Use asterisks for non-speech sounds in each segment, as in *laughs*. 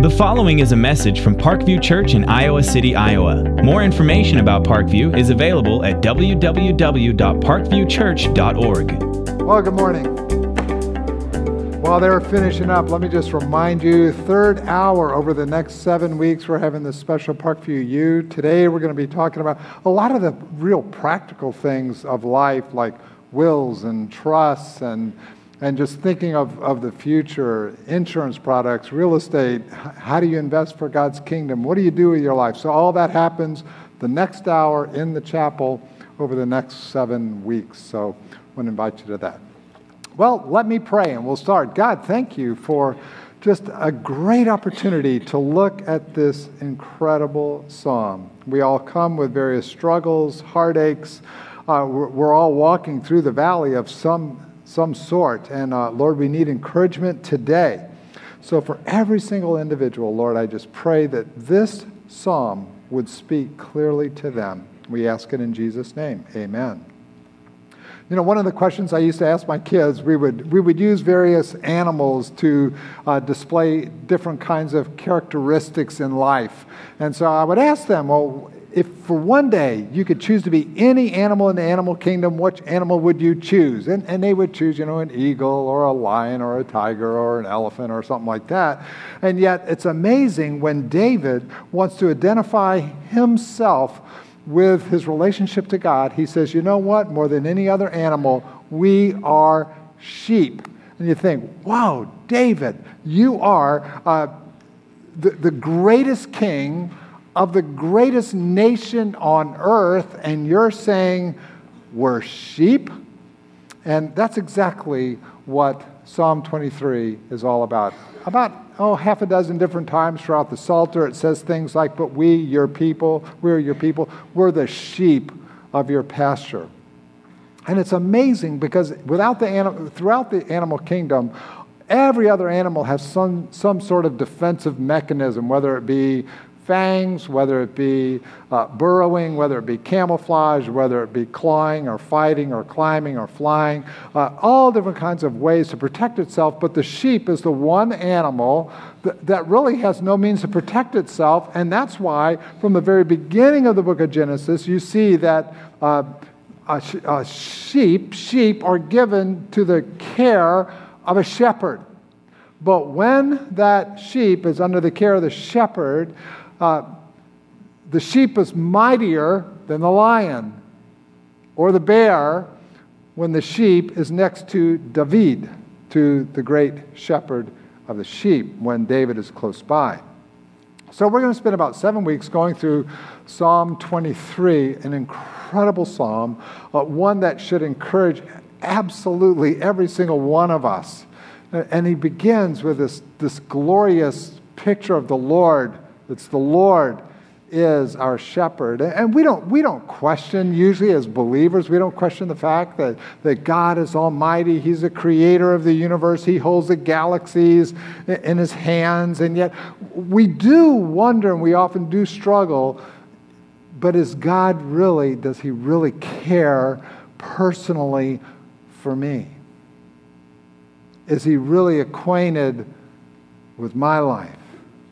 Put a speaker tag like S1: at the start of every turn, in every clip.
S1: The following is a message from Parkview Church in Iowa City, Iowa. More information about Parkview is available at www.parkviewchurch.org.
S2: Well, good morning. While they're finishing up, let me just remind you third hour over the next seven weeks, we're having this special Parkview U. Today, we're going to be talking about a lot of the real practical things of life, like wills and trusts and and just thinking of, of the future, insurance products, real estate, how do you invest for God's kingdom? What do you do with your life? So, all that happens the next hour in the chapel over the next seven weeks. So, I want to invite you to that. Well, let me pray and we'll start. God, thank you for just a great opportunity to look at this incredible psalm. We all come with various struggles, heartaches. Uh, we're, we're all walking through the valley of some some sort. And uh, Lord, we need encouragement today. So, for every single individual, Lord, I just pray that this psalm would speak clearly to them. We ask it in Jesus' name. Amen. You know, one of the questions I used to ask my kids, we would, we would use various animals to uh, display different kinds of characteristics in life. And so I would ask them, well, if for one day you could choose to be any animal in the animal kingdom, which animal would you choose? And, and they would choose, you know, an eagle or a lion or a tiger or an elephant or something like that. And yet it's amazing when David wants to identify himself with his relationship to God, he says, you know what? More than any other animal, we are sheep. And you think, wow, David, you are uh, the, the greatest king of the greatest nation on earth, and you're saying we're sheep? And that's exactly what Psalm 23 is all about. About, oh, half a dozen different times throughout the Psalter, it says things like, But we, your people, we're your people, we're the sheep of your pasture. And it's amazing because without the anim- throughout the animal kingdom, every other animal has some, some sort of defensive mechanism, whether it be fangs, whether it be uh, burrowing, whether it be camouflage, whether it be clawing or fighting or climbing or flying, uh, all different kinds of ways to protect itself. But the sheep is the one animal that, that really has no means to protect itself. And that's why, from the very beginning of the book of Genesis, you see that. Uh, sheep, sheep are given to the care of a shepherd. But when that sheep is under the care of the shepherd, uh, the sheep is mightier than the lion or the bear when the sheep is next to David, to the great shepherd of the sheep, when David is close by. So we're going to spend about seven weeks going through Psalm 23, an incredible psalm, uh, one that should encourage absolutely every single one of us. And he begins with this, this glorious picture of the Lord it's the Lord is our shepherd. And we don't, we don't question, usually as believers, we don't question the fact that, that God is almighty. He's the creator of the universe. He holds the galaxies in his hands. And yet we do wonder and we often do struggle. But is God really, does he really care personally for me? Is he really acquainted with my life?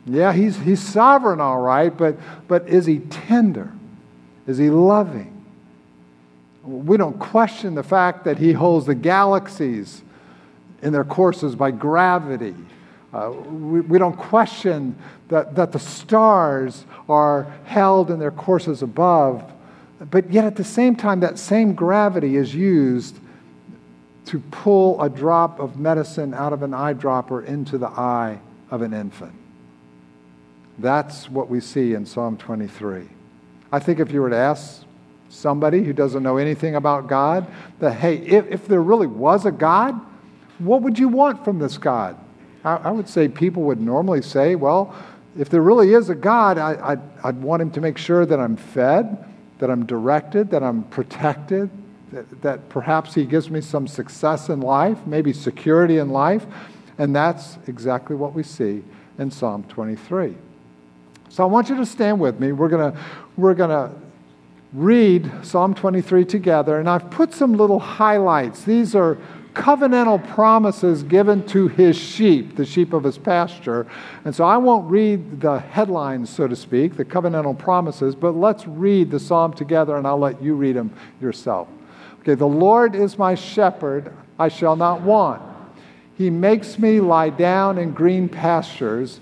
S2: Yeah, he's, he's sovereign, all right, but, but is he tender? Is he loving? We don't question the fact that he holds the galaxies in their courses by gravity. Uh, we, we don't question that, that the stars are held in their courses above, but yet at the same time, that same gravity is used to pull a drop of medicine out of an eyedropper into the eye of an infant. That's what we see in Psalm 23. I think if you were to ask somebody who doesn't know anything about God, that, hey, if, if there really was a God, what would you want from this God? I, I would say people would normally say, well, if there really is a God, I, I'd, I'd want him to make sure that I'm fed, that I'm directed, that I'm protected, that, that perhaps he gives me some success in life, maybe security in life. And that's exactly what we see in Psalm 23. So I want you to stand with me. We're going we're to read Psalm 23 together, and I've put some little highlights. These are covenantal promises given to his sheep, the sheep of his pasture. And so I won't read the headlines, so to speak, the covenantal promises, but let's read the psalm together and I'll let you read them yourself. Okay, the Lord is my shepherd, I shall not want. He makes me lie down in green pastures.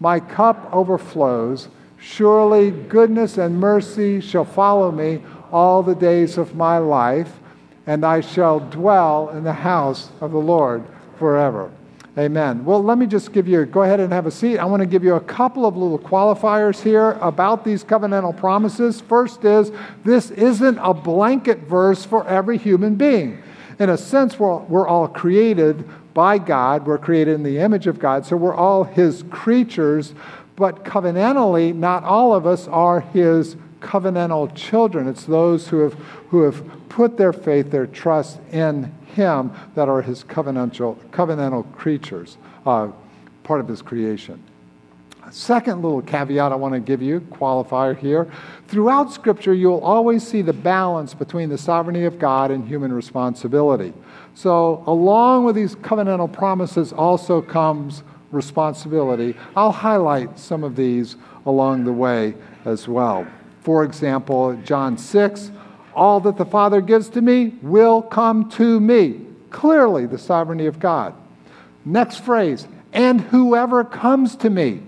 S2: my cup overflows. Surely goodness and mercy shall follow me all the days of my life, and I shall dwell in the house of the Lord forever. Amen. Well, let me just give you, go ahead and have a seat. I want to give you a couple of little qualifiers here about these covenantal promises. First is, this isn't a blanket verse for every human being. In a sense, we're, we're all created by God, we're created in the image of God, so we're all His creatures, but covenantally, not all of us are His covenantal children. It's those who have, who have put their faith, their trust in Him that are His covenantal, covenantal creatures, uh, part of His creation. Second little caveat I want to give you, qualifier here. Throughout Scripture, you'll always see the balance between the sovereignty of God and human responsibility. So, along with these covenantal promises, also comes responsibility. I'll highlight some of these along the way as well. For example, John 6, all that the Father gives to me will come to me. Clearly, the sovereignty of God. Next phrase, and whoever comes to me,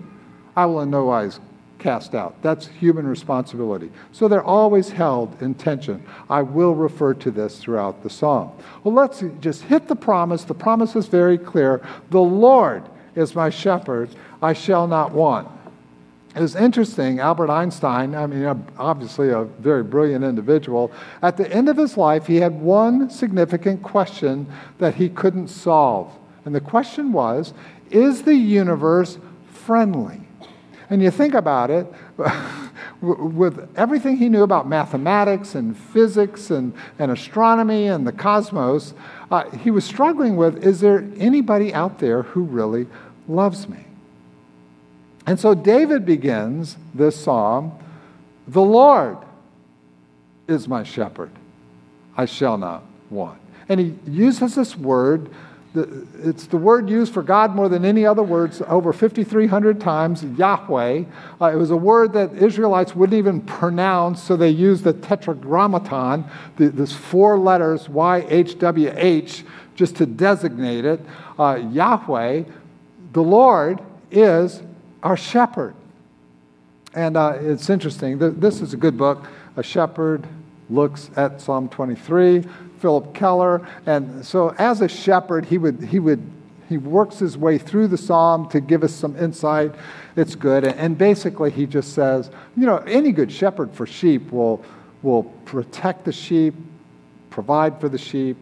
S2: I will in no wise cast out. That's human responsibility. So they're always held in tension. I will refer to this throughout the psalm. Well, let's just hit the promise. The promise is very clear. The Lord is my shepherd, I shall not want. It's interesting, Albert Einstein, I mean, obviously a very brilliant individual, at the end of his life, he had one significant question that he couldn't solve. And the question was Is the universe friendly? And you think about it, *laughs* with everything he knew about mathematics and physics and, and astronomy and the cosmos, uh, he was struggling with is there anybody out there who really loves me? And so David begins this psalm The Lord is my shepherd, I shall not want. And he uses this word, it's the word used for God more than any other words, over 5,300 times, Yahweh. Uh, it was a word that Israelites wouldn't even pronounce, so they used the tetragrammaton, the, this four letters, YHWH, just to designate it. Uh, Yahweh, the Lord, is our shepherd. And uh, it's interesting. This is a good book. A shepherd looks at Psalm 23, Phillip Keller. And so, as a shepherd, he would, he would he works his way through the psalm to give us some insight. It's good. And basically, he just says, you know, any good shepherd for sheep will, will protect the sheep, provide for the sheep,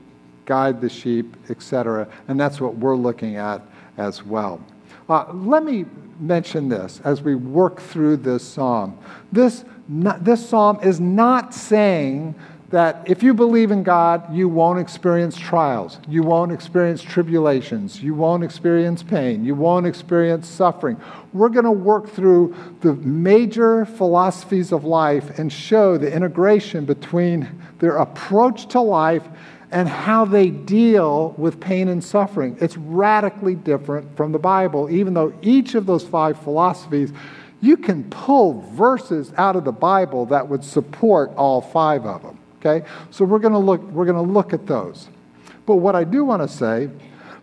S2: guide the sheep, etc. And that's what we're looking at as well. Uh, let me mention this as we work through this psalm. This, not, this psalm is not saying that if you believe in God, you won't experience trials, you won't experience tribulations, you won't experience pain, you won't experience suffering. We're going to work through the major philosophies of life and show the integration between their approach to life and how they deal with pain and suffering. It's radically different from the Bible, even though each of those five philosophies, you can pull verses out of the Bible that would support all five of them. Okay? So we're going to look, we're going to look at those. But what I do want to say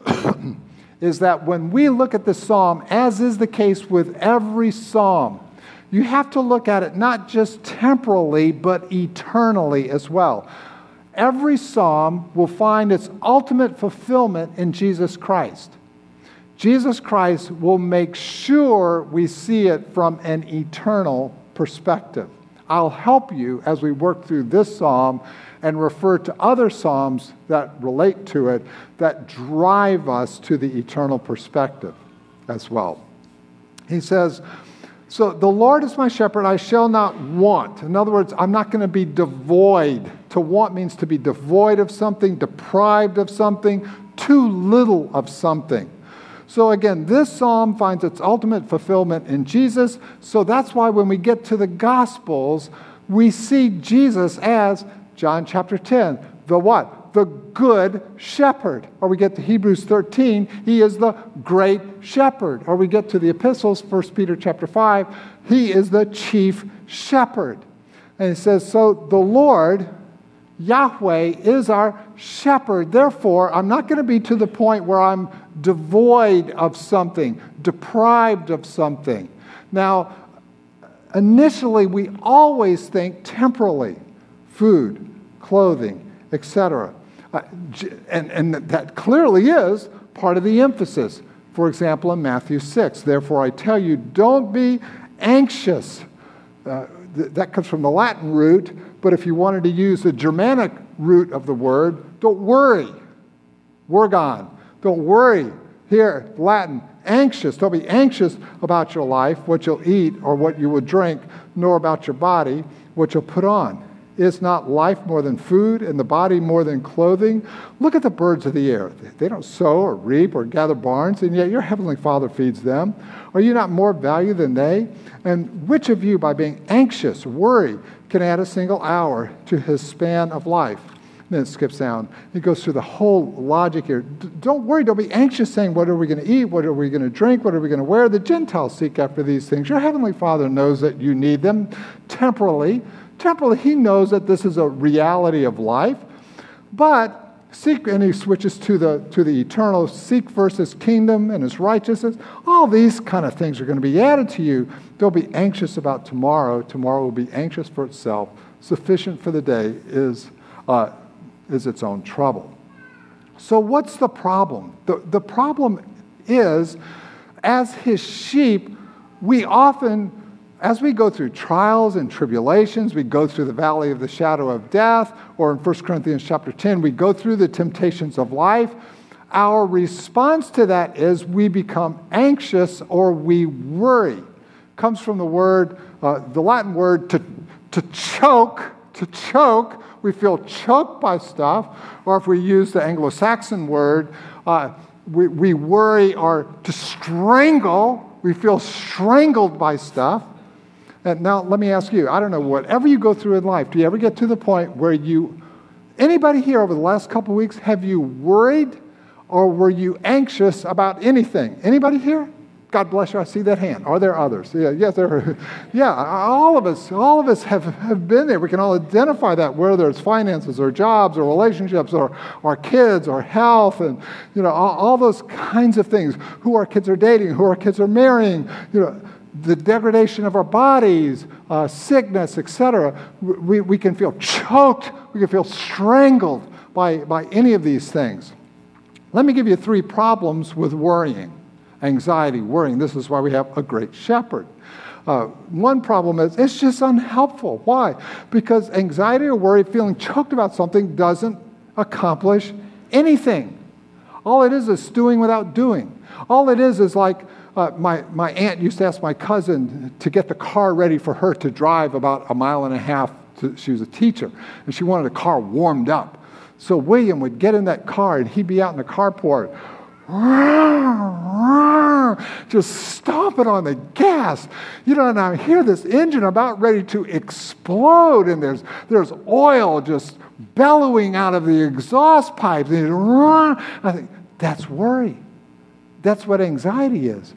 S2: *clears throat* is that when we look at the psalm, as is the case with every psalm, you have to look at it not just temporally, but eternally as well every psalm will find its ultimate fulfillment in Jesus Christ. Jesus Christ will make sure we see it from an eternal perspective. I'll help you as we work through this psalm and refer to other psalms that relate to it that drive us to the eternal perspective as well. He says, so the Lord is my shepherd, I shall not want. In other words, I'm not going to be devoid. To want means to be devoid of something, deprived of something, too little of something. So again, this psalm finds its ultimate fulfillment in Jesus. So that's why when we get to the Gospels, we see Jesus as John chapter 10, the what? the good shepherd. Or we get to Hebrews 13, he is the great shepherd. Or we get to the epistles, 1 Peter chapter 5, he is the chief shepherd. And he says, So the Lord, Yahweh, is our shepherd. Therefore, I'm not going to be to the point where I'm devoid of something, deprived of something. Now, initially, we always think temporally food, clothing, etc. Uh, and, and that clearly is part of the emphasis. For example, in Matthew 6, therefore I tell you, don't be anxious. Uh, th- that comes from the Latin root, but if you wanted to use the Germanic root of the word, don't worry. Worgon. Don't worry. Here, Latin, anxious. Don't be anxious about your life, what you'll eat or what you will drink, nor about your body, what you'll put on. Is not life more than food and the body more than clothing? Look at the birds of the air. They don't sow or reap or gather barns, and yet your heavenly Father feeds them. Are you not more value than they? And which of you, by being anxious, worry, can add a single hour to his span of life? Then it skips down. It goes through the whole logic here. don't worry, don't be anxious saying, What are we going to eat? What are we going to drink? What are we going to wear? The Gentiles seek after these things. Your Heavenly Father knows that you need them temporally temporally, he knows that this is a reality of life. But seek, and he switches to the, to the eternal seek first his kingdom and his righteousness. All these kind of things are going to be added to you. Don't be anxious about tomorrow. Tomorrow will be anxious for itself. Sufficient for the day is, uh, is its own trouble. So, what's the problem? The, the problem is, as his sheep, we often as we go through trials and tribulations, we go through the valley of the shadow of death, or in 1 Corinthians chapter 10, we go through the temptations of life. Our response to that is we become anxious or we worry. Comes from the word, uh, the Latin word to, to choke, to choke. We feel choked by stuff, or if we use the Anglo Saxon word, uh, we, we worry or to strangle. We feel strangled by stuff. And now, let me ask you I don't know, whatever you go through in life, do you ever get to the point where you, anybody here over the last couple weeks, have you worried or were you anxious about anything? Anybody here? God bless you. I see that hand. Are there others? Yeah, yes, there are. *laughs* Yeah, all of us, all of us have, have been there. We can all identify that, whether it's finances or jobs or relationships or our kids or health and, you know, all, all those kinds of things. Who our kids are dating, who our kids are marrying, you know the degradation of our bodies, uh, sickness, etc., we, we can feel choked, we can feel strangled by, by any of these things. Let me give you three problems with worrying anxiety, worrying. This is why we have a great shepherd. Uh, one problem is it's just unhelpful. Why? Because anxiety or worry, feeling choked about something, doesn't accomplish anything. All it is is doing without doing. All it is is like uh, my, my aunt used to ask my cousin to get the car ready for her to drive about a mile and a half. To, she was a teacher, and she wanted the car warmed up. So William would get in that car, and he'd be out in the carport, just stomping on the gas. You know, and I hear this engine about ready to explode, and there's, there's oil just bellowing out of the exhaust pipes. And I think, that's worry. That's what anxiety is.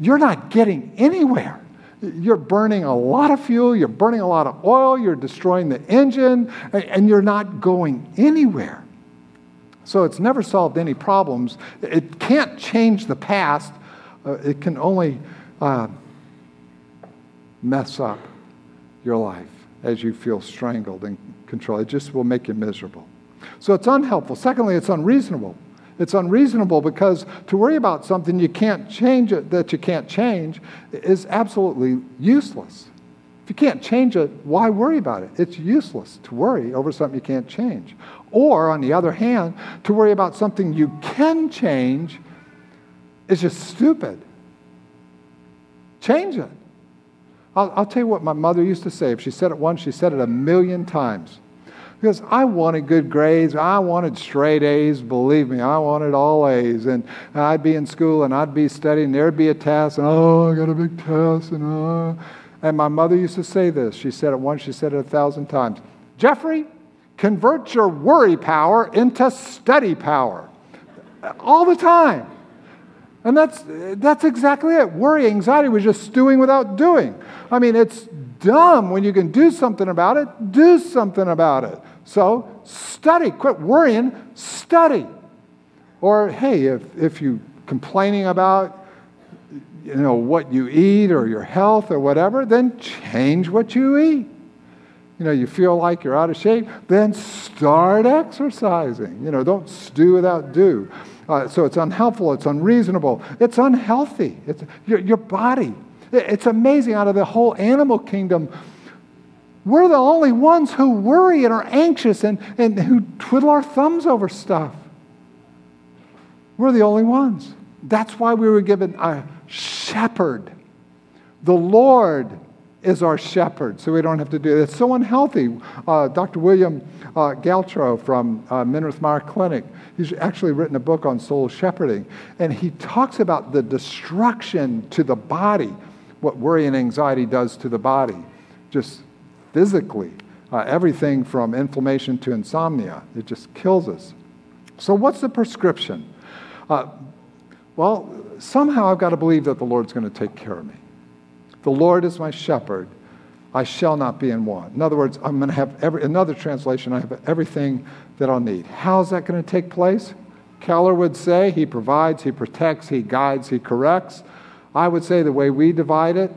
S2: You're not getting anywhere. You're burning a lot of fuel, you're burning a lot of oil, you're destroying the engine, and you're not going anywhere. So it's never solved any problems. It can't change the past, uh, it can only uh, mess up your life as you feel strangled and controlled. It just will make you miserable. So it's unhelpful. Secondly, it's unreasonable. It's unreasonable because to worry about something you can't change it, that you can't change is absolutely useless. If you can't change it, why worry about it? It's useless to worry over something you can't change. Or, on the other hand, to worry about something you can change is just stupid. Change it. I'll, I'll, tell you what my mother used to say. If she said it once, she said it a million times. Because I wanted good grades. I wanted straight A's. Believe me, I wanted all A's. And I'd be in school and I'd be studying. There'd be a test. And oh, I got a big test. And oh. And my mother used to say this. She said it once, she said it a thousand times. Jeffrey, convert your worry power into study power. All the time. And that's, that's exactly it. Worry, anxiety was just doing without doing. I mean, it's dumb when you can do something about it, do something about it. So study, quit worrying, study. Or hey, if, if you're complaining about you know what you eat or your health or whatever, then change what you eat. You know, you feel like you're out of shape, then start exercising. You know, don't do without do. Uh, so it's unhelpful, it's unreasonable, it's unhealthy. It's your, your body. It's amazing out of the whole animal kingdom we're the only ones who worry and are anxious and, and who twiddle our thumbs over stuff. We're the only ones. That's why we were given a shepherd. The Lord is our shepherd, so we don't have to do it. It's so unhealthy. Uh, Dr. William uh, Galtro from uh, Minirth Meier Clinic, he's actually written a book on soul shepherding, and he talks about the destruction to the body, what worry and anxiety does to the body. Just physically, uh, everything from inflammation to insomnia. It just kills us. So, what's the prescription? Uh, well, somehow I've got to believe that the Lord's going to take care of me. The Lord is my shepherd. I shall not be in want. In other words, I'm going to have every, another translation, I have everything that I'll need. How's that going to take place? Keller would say he provides, he protects, he guides, he corrects. I would say the way we divide it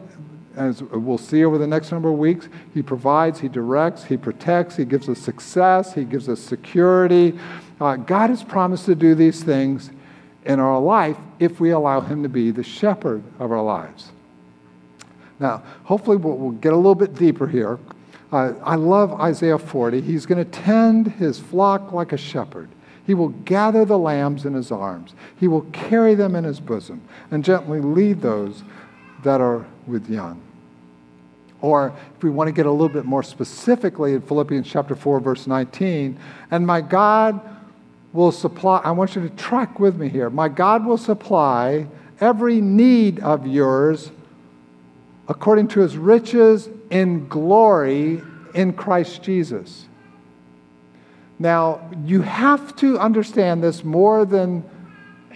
S2: as we'll see over the next number of weeks, He provides, He directs, He protects, He gives us success, He gives us security. Uh, God has promised to do these things in our life if we allow Him to be the shepherd of our lives. Now, hopefully, we'll, we'll get a little bit deeper here. Uh, I love Isaiah 40. He's going to tend his flock like a shepherd. He will gather the lambs in his arms. He will carry them in his bosom and gently lead those that are with young. Or if we want to get a little bit more specifically in Philippians chapter 4, verse 19, and my God will supply, I want you to track with me here. My God will supply every need of yours according to his riches in glory in Christ Jesus. Now, you have to understand this more than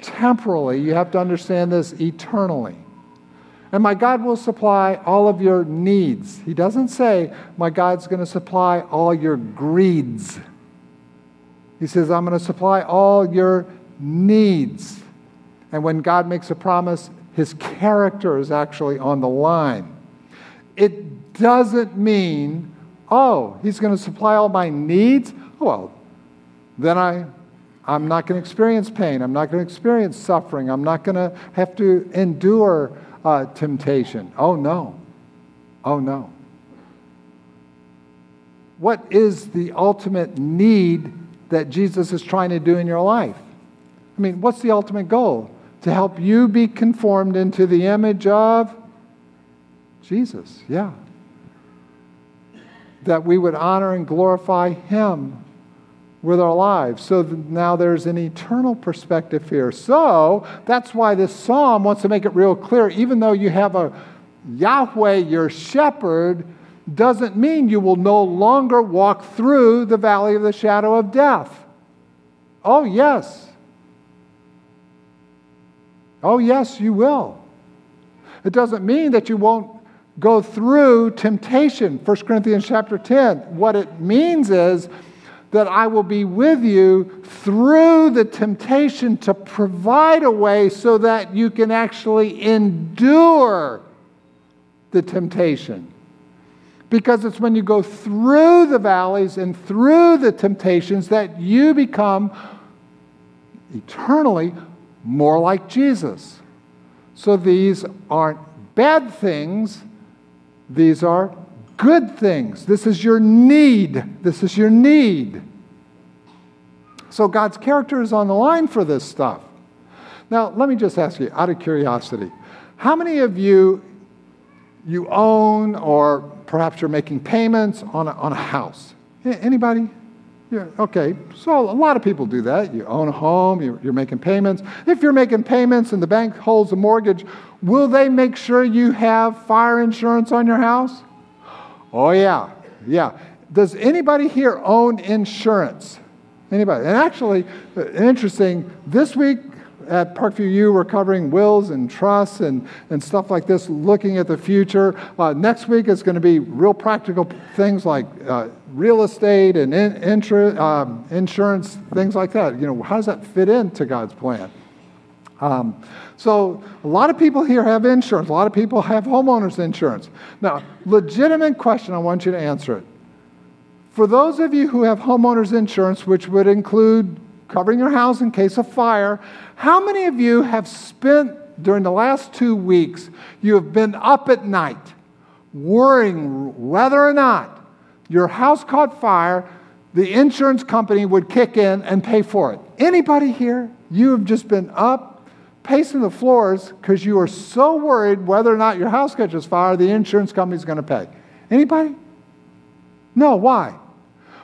S2: temporally, you have to understand this eternally. And my God will supply all of your needs. He doesn't say, My God's going to supply all your greeds. He says, I'm going to supply all your needs. And when God makes a promise, his character is actually on the line. It doesn't mean, oh, he's going to supply all my needs? Well, then I, I'm not going to experience pain. I'm not going to experience suffering. I'm not going to have to endure uh, temptation. Oh, no. Oh, no. What is the ultimate need that Jesus is trying to do in your life? I mean, what's the ultimate goal? To help you be conformed into the image of Jesus, yeah. That we would honor and glorify Him with our lives. So now there's an eternal perspective here. So that's why this psalm wants to make it real clear. Even though you have a Yahweh, your shepherd, doesn't mean you will no longer walk through the valley of the shadow of death. Oh, yes. Oh, yes, you will. It doesn't mean that you won't go through temptation. 1 Corinthians chapter 10. What it means is that I will be with you through the temptation to provide a way so that you can actually endure the temptation. Because it's when you go through the valleys and through the temptations that you become eternally more like Jesus. So these aren't bad things, these are good things. This is your need. This is your need. So God's character is on the line for this stuff. Now, let me just ask you, out of curiosity, how many of you you own or perhaps you're making payments on a, on a house? Anybody? Okay, so a lot of people do that. You own a home, you're, you're, making payments. If you're making payments and the bank holds a mortgage, will they make sure you have fire insurance on your house? Oh, yeah, yeah. Does anybody here own insurance? Anybody? And actually, uh, interesting, this week at Parkview U, we're covering wills and trusts and, and stuff like this, looking at the future. Uh, next week is going to be real practical things like uh, real estate and in, insur- um, insurance, things like that. You know, how does that fit into God's plan? Um, so, a lot of people here have insurance. A lot of people have homeowners insurance. Now, legitimate question, I want you to answer it. For those of you who have homeowners insurance, which would include covering your house in case of fire, how many of you have spent during the last two weeks, you have been up at night worrying whether or not your house caught fire, the insurance company would kick in and pay for it? Anybody here? You have just been up pacing the floors because you are so worried whether or not your house catches fire, the insurance company is going to pay. Anybody? No, why?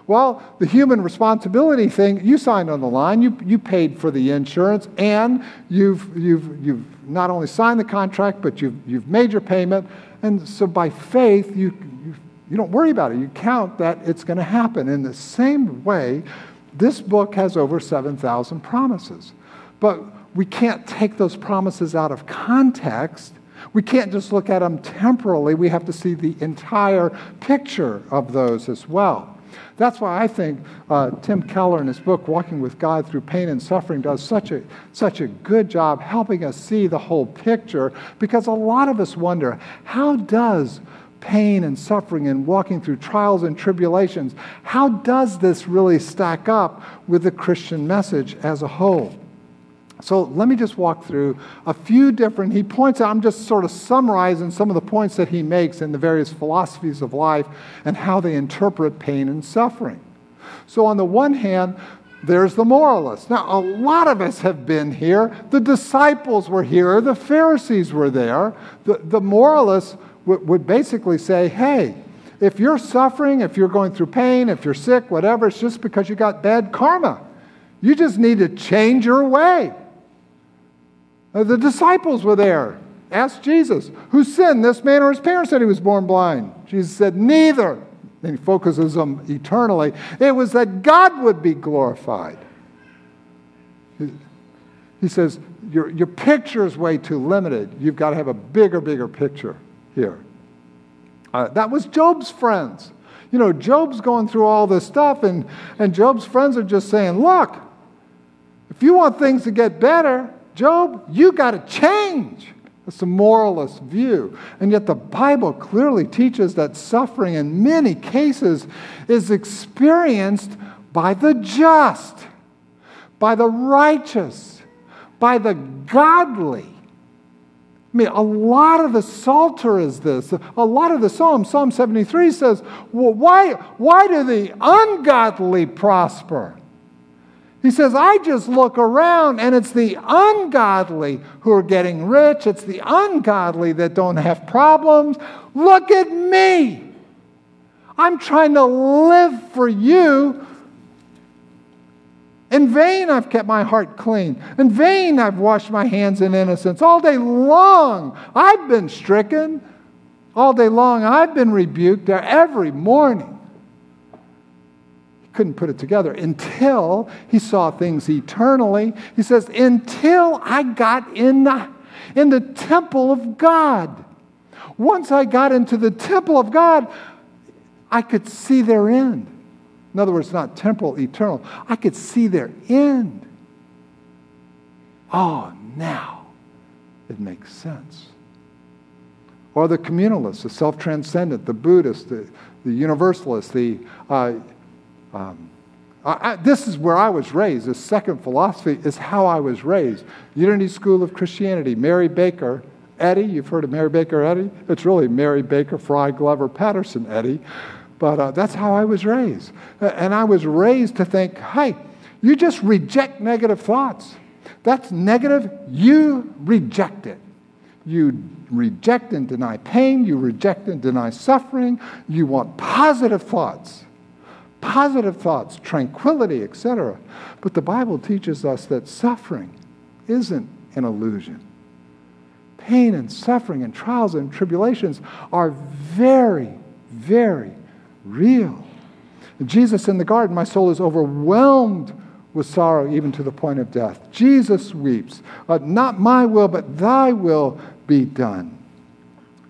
S2: Well, the human responsibility thing, you signed on the line, you, you paid for the insurance, and you've, you've, you've not only signed the contract, but you've, you've made your payment. And so by faith, you, you, you don't worry about it. You count that it's going to happen. In the same way, this book has over 7,000 promises. But we can't take those promises out of context. We can't just look at them temporally. We have to see the entire picture of those as well. That's why I think uh, Tim Keller in his book, Walking with God Through Pain and Suffering, does such a, such a good job helping us see the whole picture because a lot of us wonder how does pain and suffering and walking through trials and tribulations, how does this really stack up with the Christian message as a whole? So let me just walk through a few different, he points out, I'm just sort of summarizing some of the points that he makes in the various philosophies of life and how they interpret pain and suffering. So, on the one hand, there's the moralists. Now, a lot of us have been here. The disciples were here, the Pharisees were there. The, the moralists w- would basically say, hey, if you're suffering, if you're going through pain, if you're sick, whatever, it's just because you got bad karma. You just need to change your way. Uh, the disciples were there. Asked Jesus, who sinned, this man or his parents that he was born blind? Jesus said, neither. Then he focuses them eternally. It was that God would be glorified. He says, your, your picture is way too limited. You've got to have a bigger, bigger picture here. Uh, that was Job's friends. You know, Job's going through all this stuff, and, and Job's friends are just saying, Look, if you want things to get better, Job, you got to change. It's a moralist view. And yet the Bible clearly teaches that suffering in many cases is experienced by the just, by the righteous, by the godly. I mean, a lot of the Psalter is this. A lot of the Psalm, Psalm 73 says, well, why, why do the ungodly prosper? He says, I just look around and it's the ungodly who are getting rich. It's the ungodly that don't have problems. Look at me. I'm trying to live for you. In vain, I've kept my heart clean. In vain, I've washed my hands in innocence. All day long, I've been stricken. All day long, I've been rebuked every morning couldn't put it together until he saw things eternally. He says, until I got in the, in the temple of God. Once I got into the temple of God, I could see their end. In other words, not temporal, eternal. I could see their end. Oh, now it makes sense. Or the communalists, the self transcendent, the Buddhist, the, the universalists, the uh, um, I, this is where I was raised. The second philosophy is how I was raised. Unity School of Christianity, Mary Baker, Eddy. You've heard of Mary Baker Eddy? It's really Mary Baker Fry Glover Patterson Eddy. But uh, that's how I was raised. And I was raised to think, hey, you just reject negative thoughts. That's negative. You reject it. You reject and deny pain. You reject and deny suffering. You want positive thoughts, positive thoughts, tranquility, etc. But the Bible teaches us that suffering isn't an illusion. Pain and suffering and trials and tribulations are very, very real. Jesus in the garden, my soul is overwhelmed with sorrow even to the point of death. Jesus weeps, not my will, but thy will be done.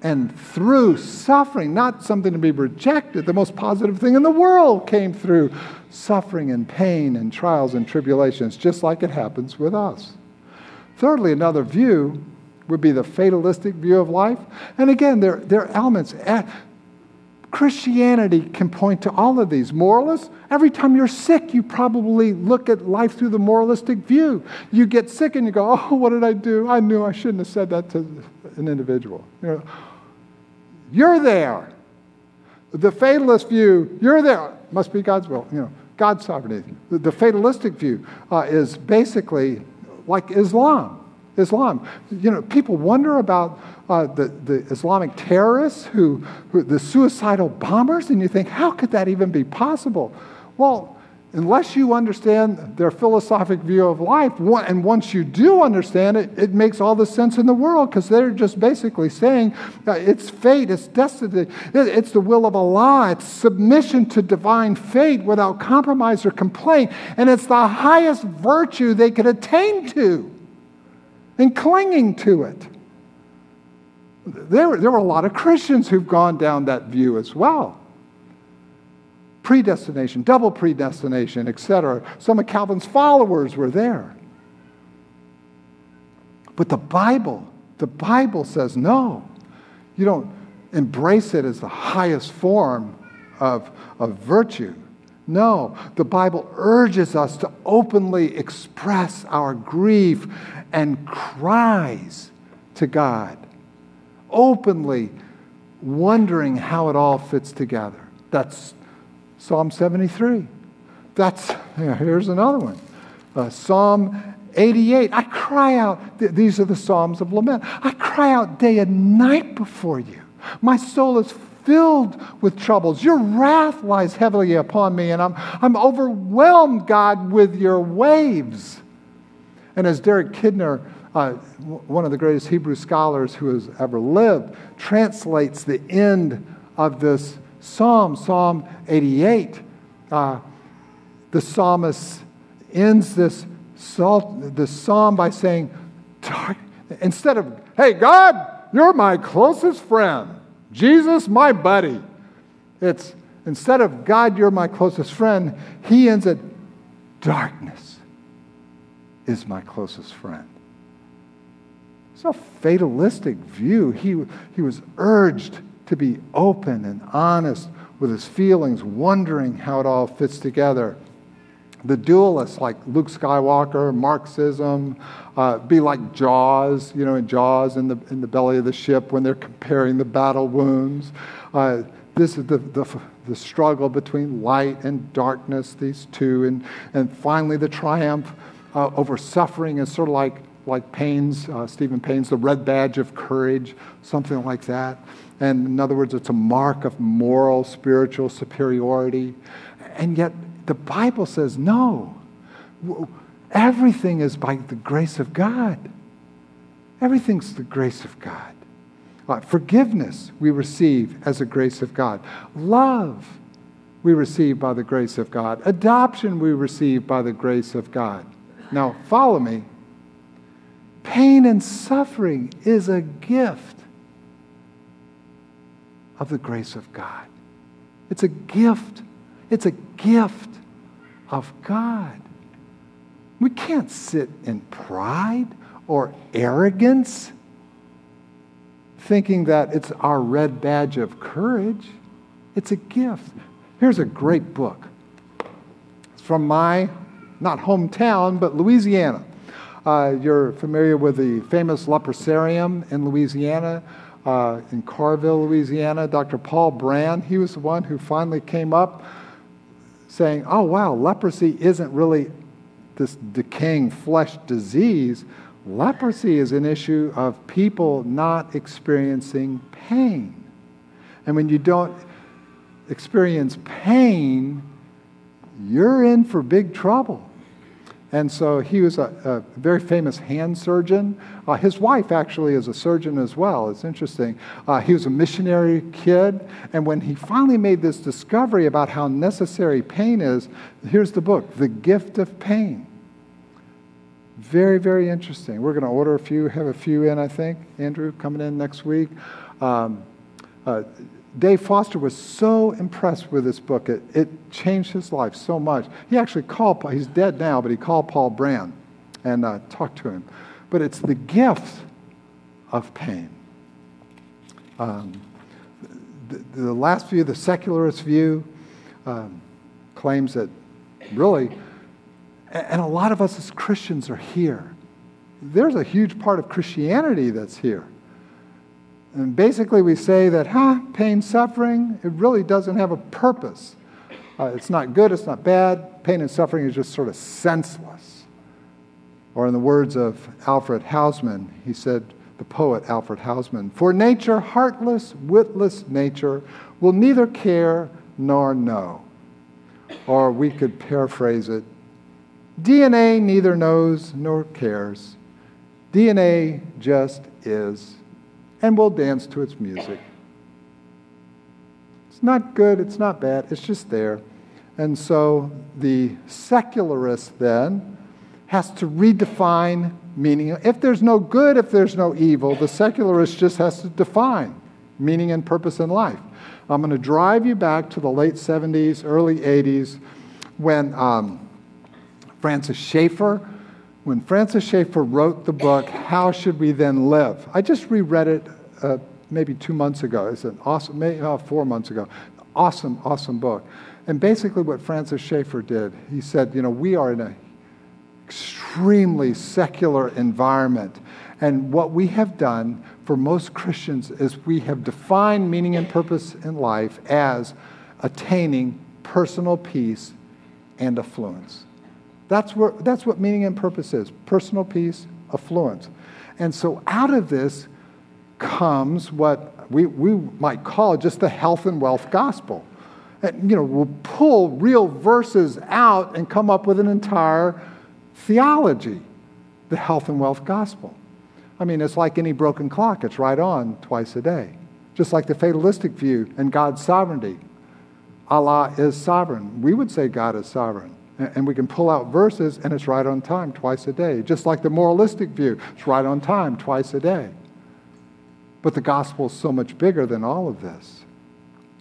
S2: And through suffering, not something to be rejected, the most positive thing in the world came through suffering and pain and trials and tribulations, just like it happens with us. Thirdly, another view would be the fatalistic view of life. And again, there, there are elements. Eh, Christianity can point to all of these. Moralists, every time you're sick, you probably look at life through the moralistic view. You get sick and you go, Oh, what did I do? I knew I shouldn't have said that to an individual. You know, you're there. The fatalist view, you're there. Must be God's will. You know, God's sovereignty. The, the fatalistic view uh, is basically like Islam. Islam. You know, people wonder about uh, the, the Islamic terrorists, who, who, the suicidal bombers, and you think, how could that even be possible? Well, unless you understand their philosophic view of life, and once you do understand it, it makes all the sense in the world because they're just basically saying uh, it's fate, it's destiny, it's the will of Allah, it's submission to divine fate without compromise or complaint, and it's the highest virtue they could attain to and clinging to it. There, there were a lot of Christians who've gone down that view as well. Predestination, double predestination, etc. Some of Calvin's followers were there. But the Bible, the Bible says no. You don't embrace it as the highest form of, of virtue. No, the Bible urges us to openly express our grief and cries to God, openly wondering how it all fits together. That's Psalm 73. That's, here's another one. Uh, Psalm 88. I cry out, th- these are the Psalms of lament. I cry out day and night before you. My soul is filled with troubles. Your wrath lies heavily upon me, and I'm, I'm overwhelmed, God, with your waves. And as Derek Kidner, uh, one of the greatest Hebrew scholars who has ever lived, translates the end of this psalm, Psalm 88, uh, the psalmist ends this, salt, this psalm by saying, instead of, hey, God, you're my closest friend, Jesus, my buddy. It's instead of God, you're my closest friend, he ends it, darkness is my closest friend. It's a fatalistic view. He, he was urged to be open and honest with his feelings, wondering how it all fits together. The dualists like Luke Skywalker, Marxism, uh, be like Jaws, you know, in Jaws in the, in the belly of the ship when they're comparing the battle wounds. Uh, this is the, the, the struggle between light and darkness, these two, and, and finally the triumph uh, over suffering is sort of like, like Paine's, uh, Stephen Paine's The Red Badge of Courage, something like that. And in other words, it's a mark of moral, spiritual superiority. And yet the Bible says no. Everything is by the grace of God. Everything's the grace of God. Uh, forgiveness we receive as a grace of God. Love we receive by the grace of God. Adoption we receive by the grace of God. Now, follow me. Pain and suffering is a gift of the grace of God. It's a gift. It's a gift of God. We can't sit in pride or arrogance thinking that it's our red badge of courage. It's a gift. Here's a great book. It's from my not hometown, but Louisiana. Uh, you're familiar with the famous leprosarium in Louisiana, uh, in Carville, Louisiana. Dr. Paul Brand, he was the one who finally came up saying, oh, wow, leprosy isn't really this decaying flesh disease. Leprosy is an issue of people not experiencing pain. And when you don't experience pain, you're in for big trouble. And so he was a, a very famous hand surgeon. Uh, his wife actually is a surgeon as well. It's interesting. Uh, he was a missionary kid. And when he finally made this discovery about how necessary pain is, here's the book The Gift of Pain. Very, very interesting. We're going to order a few, have a few in, I think. Andrew coming in next week. Um, uh, Dave Foster was so impressed with this book. It, it changed his life so much. He actually called, he's dead now, but he called Paul Brand and uh, talked to him. But it's the gift of pain. Um, the, the, last view, the secularist view, um, claims that really, and a lot of us as Christians are here. There's a huge part of Christianity that's here. And basically, we say that, huh, pain, suffering, it really doesn't have a purpose. Uh, it's not good, it's not bad. Pain and suffering is just sort of senseless. Or, in the words of Alfred Housman, he said, the poet Alfred Housman, for nature, heartless, witless nature, will neither care nor know. Or we could paraphrase it DNA neither knows nor cares. DNA just is and we'll dance to its music. It's not good, it's not bad, it's just there. And so the secularist then has to redefine meaning. If there's no good, if there's no evil, the secularist just has to define meaning and purpose in life. I'm going to drive you back to the late 70s, early 80s, when um, Francis Schaeffer when Francis Schaeffer wrote the book, How Should We Then Live? I just reread it uh, maybe two months ago. It's an awesome, maybe uh, four months ago. Awesome, awesome book. And basically, what Francis Schaeffer did, he said, you know, we are in an extremely secular environment. And what we have done for most Christians is we have defined meaning and purpose in life as attaining personal peace and affluence. That's, where, that's what meaning and purpose is personal peace, affluence. And so out of this comes what we, we might call just the health and wealth gospel. And, you know, we'll pull real verses out and come up with an entire theology, the health and wealth gospel. I mean, it's like any broken clock, it's right on twice a day. Just like the fatalistic view and God's sovereignty. Allah is sovereign. We would say God is sovereign. And we can pull out verses and it's right on time twice a day. Just like the moralistic view, it's right on time twice a day. But the gospel is so much bigger than all of this.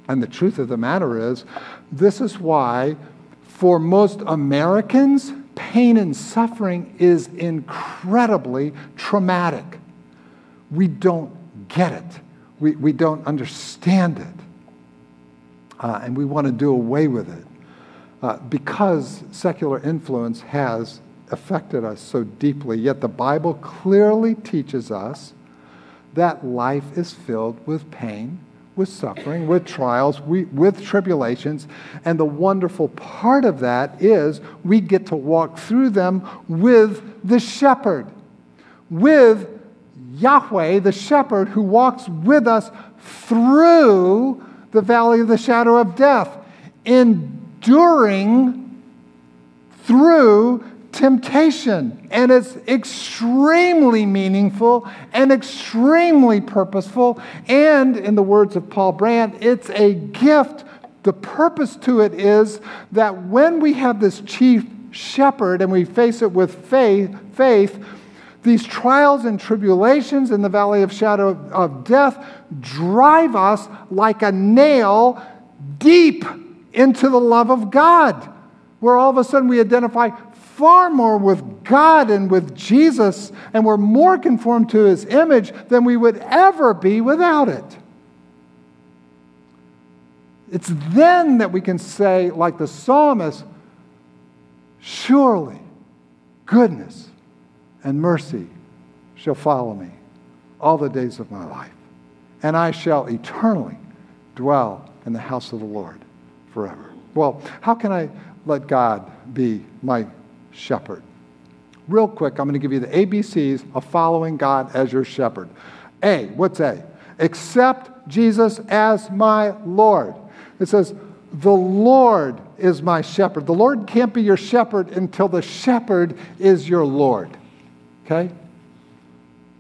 S2: And the truth of the matter is, this is why, for most Americans, pain and suffering is incredibly traumatic. We don't get it, we, we don't understand it. Uh, and we want to do away with it uh, because secular influence has affected us so deeply. Yet the Bible clearly teaches us that life is filled with pain, with suffering, with trials, we, with tribulations. And the wonderful part of that is we get to walk through them with the shepherd, with Yahweh, the shepherd, who walks with us through the valley of the shadow of death, enduring through temptation. And it's extremely meaningful and extremely purposeful. And in the words of Paul Brand, it's a gift. The purpose to it is that when we have this chief shepherd and we face it with faith, faith these trials and tribulations in the valley of shadow of death drive us like a nail deep into the love of God, where all of a sudden we identify far more with God and with Jesus, and we're more conformed to his image than we would ever be without it. It's then that we can say, like the psalmist, surely goodness and mercy shall follow me all the days of my life, and I shall eternally dwell in the house of the Lord forever. Well, how can I let God be my shepherd? Real quick, I'm going to give you the ABCs of following God as your shepherd. A, what's A? Accept Jesus as my Lord. It says, The Lord is my shepherd. The Lord can't be your shepherd until the shepherd is your Lord. Okay?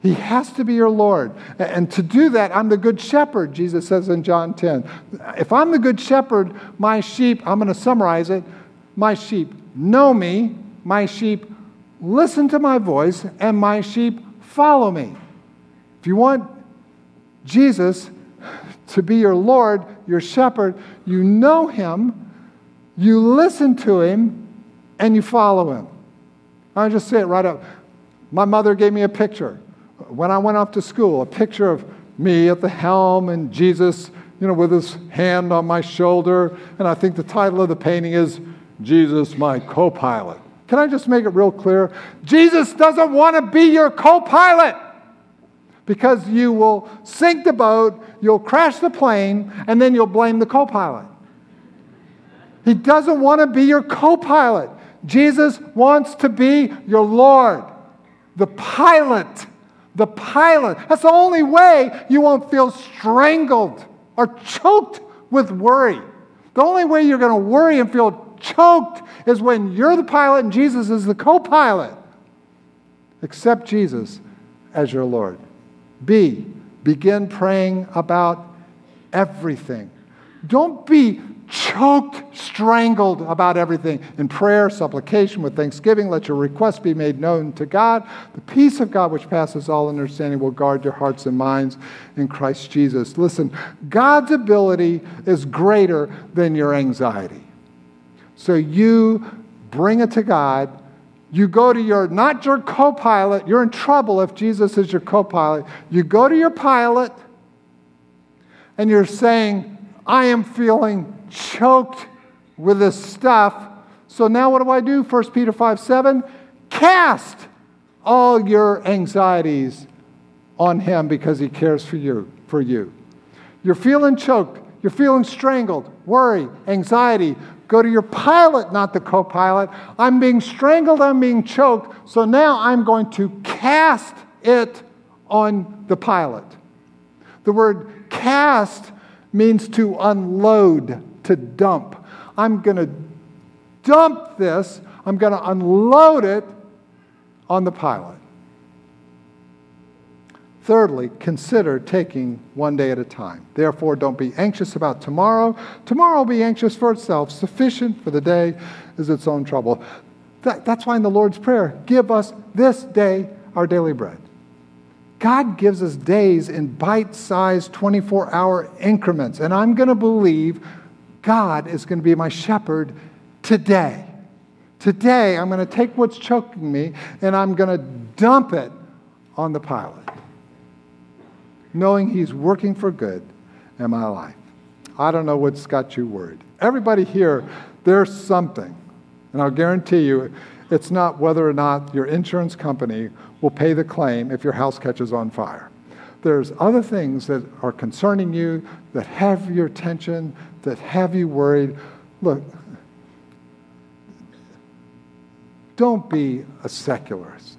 S2: He has to be your Lord. And to do that, I'm the good shepherd, Jesus says in John 10. If I'm the good shepherd, my sheep, I'm going to summarize it, my sheep know me, my sheep listen to my voice, and my sheep follow me. If you want Jesus to be your Lord, your shepherd, you know him, you listen to him, and you follow him. I just say it right up. My mother gave me a picture when I went off to school, a picture of me at the helm and Jesus, you know, with his hand on my shoulder. And I think the title of the painting is Jesus, my co pilot. Can I just make it real clear? Jesus doesn't want to be your co pilot because you will sink the boat, you'll crash the plane, and then you'll blame the co pilot. He doesn't want to be your co pilot. Jesus wants to be your Lord, the pilot the pilot. That's the only way you won't feel strangled or choked with worry. The only way you're going to worry and feel choked is when you're the pilot and Jesus is the co pilot. Accept Jesus as your Lord. B, begin praying about everything. Don't be choked, strangled about everything. In prayer, supplication, with thanksgiving, let your requests be made known to God. The peace of God, which passes all understanding, will guard your hearts and minds in Christ Jesus. Listen, God's ability is greater than your anxiety. So you bring it to God. You go to your, not your co pilot, you're in trouble if Jesus is your co pilot. You go to your pilot and you're saying, I am feeling choked with this stuff. So now what do I do? 1 Peter 5 7. Cast all your anxieties on him because he cares for you, for you. You're feeling choked, you're feeling strangled, worry, anxiety. Go to your pilot, not the co pilot. I'm being strangled, I'm being choked, so now I'm going to cast it on the pilot. The word cast means to unload to dump. I'm going to dump this, I'm going to unload it on the pilot. Thirdly, consider taking one day at a time. Therefore, don't be anxious about tomorrow. Tomorrow will be anxious for itself. Sufficient for the day is its own trouble. That, that's why in the Lord's Prayer, give us this day our daily bread. God gives us days in bite sized 24 hour increments. And I'm going to believe God is going to be my shepherd today. Today, I'm going to take what's choking me and I'm going to dump it on the pilot, knowing He's working for good in my life. I don't know what's got you worried. Everybody here, there's something. And I'll guarantee you, it's not whether or not your insurance company will pay the claim if your house catches on fire. There's other things that are concerning you that have your attention, that have you worried. Look, don't be a secularist.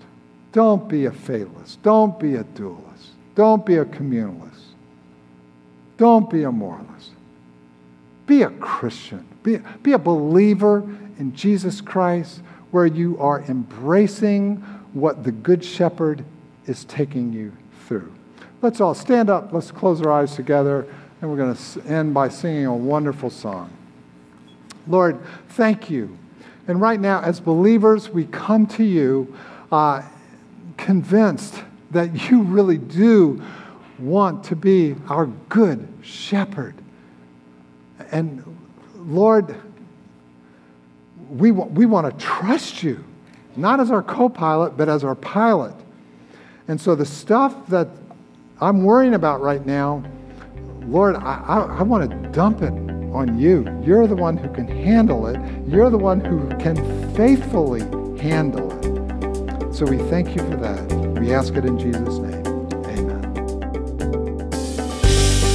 S2: Don't be a fatalist. Don't be a dualist. Don't be a communalist. Don't be a moralist. Be a Christian. Be, be a believer in Jesus Christ where you are embracing what the Good Shepherd is taking you through. Let's all stand up. Let's close our eyes together. And we're going to end by singing a wonderful song. Lord, thank you. And right now, as believers, we come to you uh, convinced that you really do want to be our good shepherd. And Lord, we, we want to trust you, not as our co pilot, but as our pilot. And so the stuff that I'm worrying about right now, Lord, I, I, I want to dump it on you. You're the one who can handle it. You're the one who can faithfully handle it. so we thank you for that. We ask it in Jesus' name.